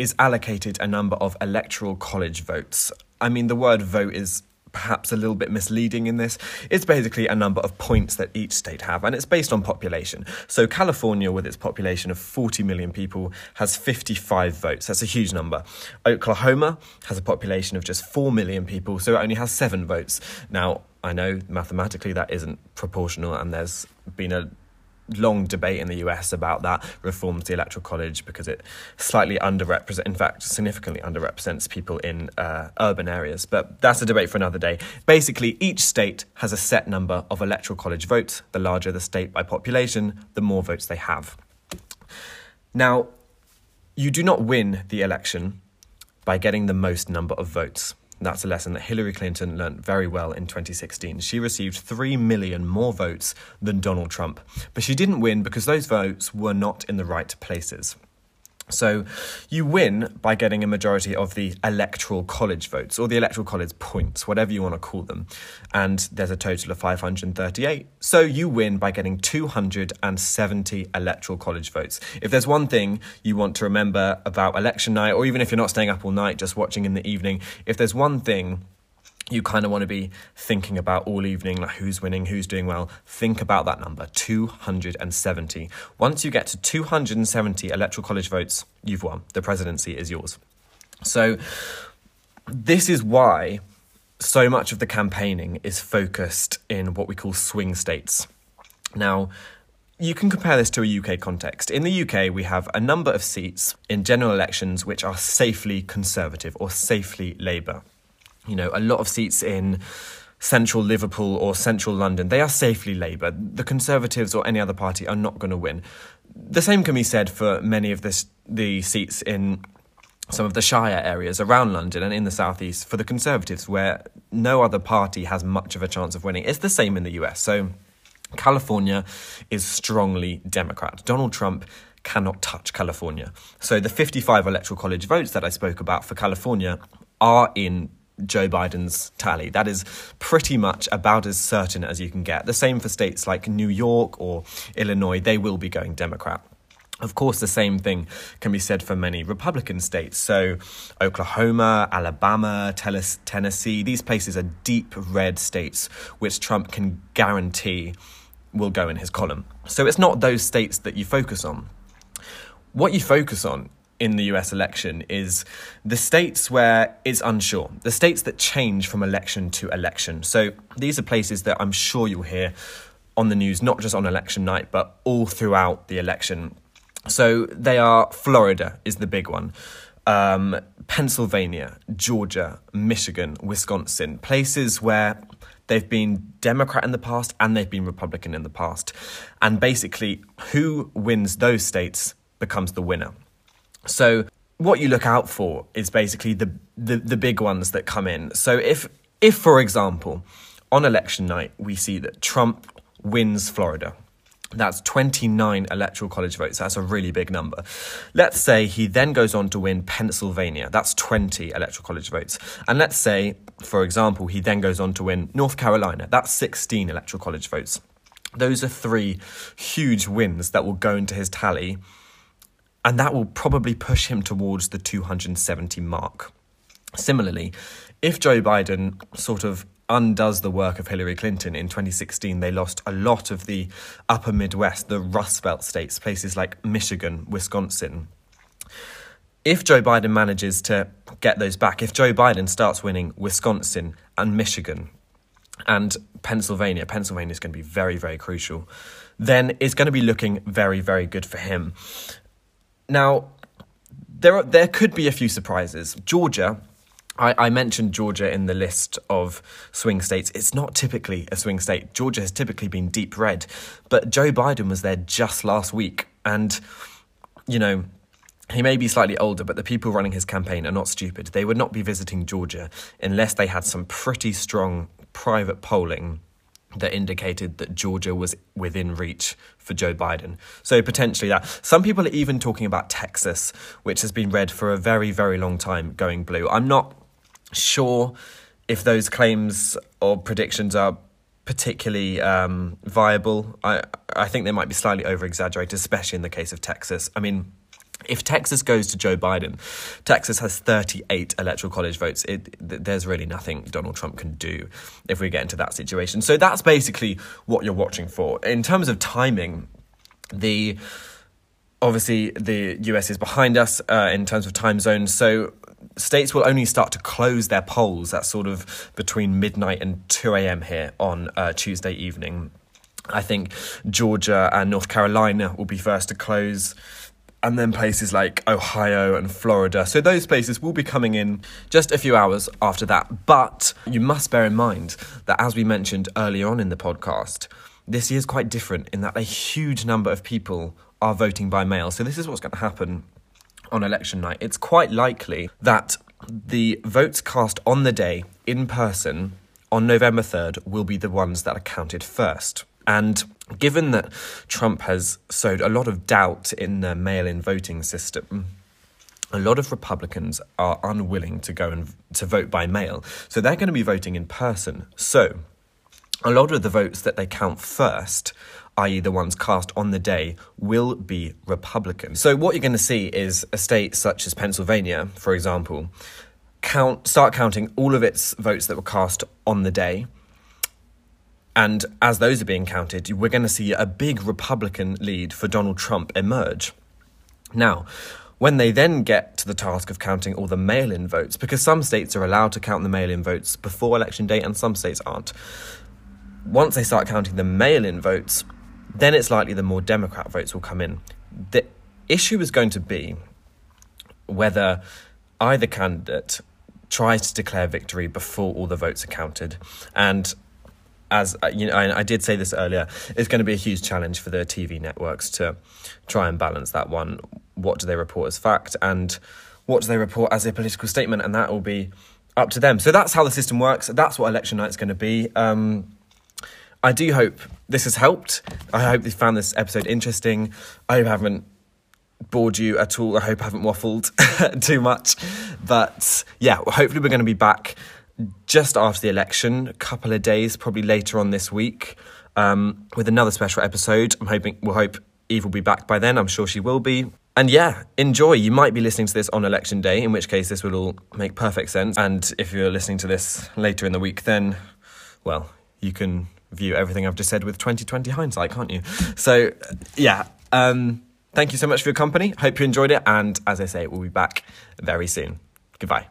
is allocated a number of electoral college votes. I mean, the word vote is perhaps a little bit misleading in this. It's basically a number of points that each state have, and it's based on population. So California, with its population of 40 million people, has 55 votes. That's a huge number. Oklahoma has a population of just 4 million people, so it only has seven votes. Now, I know mathematically that isn't proportional, and there's been a long debate in the US about that reform to the electoral college because it slightly underrepresents, in fact, significantly underrepresents people in uh, urban areas. But that's a debate for another day. Basically, each state has a set number of electoral college votes. The larger the state by population, the more votes they have. Now, you do not win the election by getting the most number of votes. That's a lesson that Hillary Clinton learnt very well in 2016. She received 3 million more votes than Donald Trump, but she didn't win because those votes were not in the right places. So you win by getting a majority of the electoral college votes or the electoral college points, whatever you want to call them. And there's a total of 538. So you win by getting 270 electoral college votes. If there's one thing you want to remember about election night, or even if you're not staying up all night just watching in the evening, if there's one thing you kind of want to be thinking about all evening, like who's winning, who's doing well. Think about that number 270. Once you get to 270 electoral college votes, you've won. The presidency is yours. So, this is why so much of the campaigning is focused in what we call swing states. Now, you can compare this to a UK context. In the UK, we have a number of seats in general elections which are safely Conservative or safely Labour you know, a lot of seats in central Liverpool or central London, they are safely Labour. The Conservatives or any other party are not going to win. The same can be said for many of this, the seats in some of the shire areas around London and in the southeast for the Conservatives, where no other party has much of a chance of winning. It's the same in the US. So California is strongly Democrat. Donald Trump cannot touch California. So the 55 electoral college votes that I spoke about for California are in Joe Biden's tally. That is pretty much about as certain as you can get. The same for states like New York or Illinois, they will be going Democrat. Of course, the same thing can be said for many Republican states. So, Oklahoma, Alabama, Tennessee, these places are deep red states which Trump can guarantee will go in his column. So, it's not those states that you focus on. What you focus on in the US election is the states where it's unsure, the states that change from election to election. So these are places that I'm sure you'll hear on the news, not just on election night, but all throughout the election. So they are Florida is the big one. Um, Pennsylvania, Georgia, Michigan, Wisconsin, places where they've been Democrat in the past and they've been Republican in the past. And basically, who wins those states becomes the winner. So what you look out for is basically the, the, the big ones that come in. So if if for example on election night we see that Trump wins Florida, that's 29 electoral college votes. That's a really big number. Let's say he then goes on to win Pennsylvania. That's 20 electoral college votes. And let's say, for example, he then goes on to win North Carolina. That's 16 electoral college votes. Those are three huge wins that will go into his tally and that will probably push him towards the 270 mark. Similarly, if Joe Biden sort of undoes the work of Hillary Clinton in 2016, they lost a lot of the upper Midwest, the Rust Belt states, places like Michigan, Wisconsin. If Joe Biden manages to get those back, if Joe Biden starts winning Wisconsin and Michigan, and Pennsylvania, Pennsylvania is going to be very, very crucial, then it's going to be looking very, very good for him. Now, there are, there could be a few surprises. Georgia, I, I, mentioned Georgia in the list of swing states. It's not typically a swing state. Georgia has typically been deep red, but Joe Biden was there just last week, and you know. He may be slightly older, but the people running his campaign are not stupid. They would not be visiting Georgia unless they had some pretty strong private polling that indicated that Georgia was within reach for Joe Biden. So potentially that. Some people are even talking about Texas, which has been red for a very, very long time, going blue. I'm not sure if those claims or predictions are particularly um, viable. I I think they might be slightly over exaggerated, especially in the case of Texas. I mean, if Texas goes to Joe Biden, Texas has 38 electoral college votes. It, there's really nothing Donald Trump can do if we get into that situation. So that's basically what you're watching for. In terms of timing, the obviously the US is behind us uh, in terms of time zones. So states will only start to close their polls at sort of between midnight and 2 a.m. here on uh, Tuesday evening. I think Georgia and North Carolina will be first to close and then places like Ohio and Florida. So those places will be coming in just a few hours after that. But you must bear in mind that, as we mentioned earlier on in the podcast, this year is quite different in that a huge number of people are voting by mail. So this is what's going to happen on election night. It's quite likely that the votes cast on the day in person on November 3rd will be the ones that are counted first. And given that Trump has sowed a lot of doubt in the mail in voting system, a lot of Republicans are unwilling to go and to vote by mail. So they're going to be voting in person. So a lot of the votes that they count first, i.e., the ones cast on the day, will be Republican. So what you're going to see is a state such as Pennsylvania, for example, count start counting all of its votes that were cast on the day and as those are being counted, we're going to see a big Republican lead for Donald Trump emerge. Now, when they then get to the task of counting all the mail in votes, because some states are allowed to count the mail in votes before election day and some states aren't, once they start counting the mail in votes, then it's likely the more Democrat votes will come in. The issue is going to be whether either candidate tries to declare victory before all the votes are counted. And as uh, you know, I, did say this earlier, it's going to be a huge challenge for the TV networks to try and balance that one. What do they report as fact, and what do they report as a political statement, and that will be up to them. So that's how the system works. That's what election night is going to be. Um, I do hope this has helped. I hope you found this episode interesting. I hope I haven't bored you at all. I hope I haven't waffled *laughs* too much. But yeah, hopefully we're going to be back just after the election, a couple of days, probably later on this week, um, with another special episode. I'm hoping we'll hope Eve will be back by then. I'm sure she will be. And yeah, enjoy. You might be listening to this on election day, in which case this will all make perfect sense. And if you're listening to this later in the week, then, well, you can view everything I've just said with 2020 hindsight, can't you? So, yeah. Um, thank you so much for your company. Hope you enjoyed it. And as I say, we'll be back very soon. Goodbye.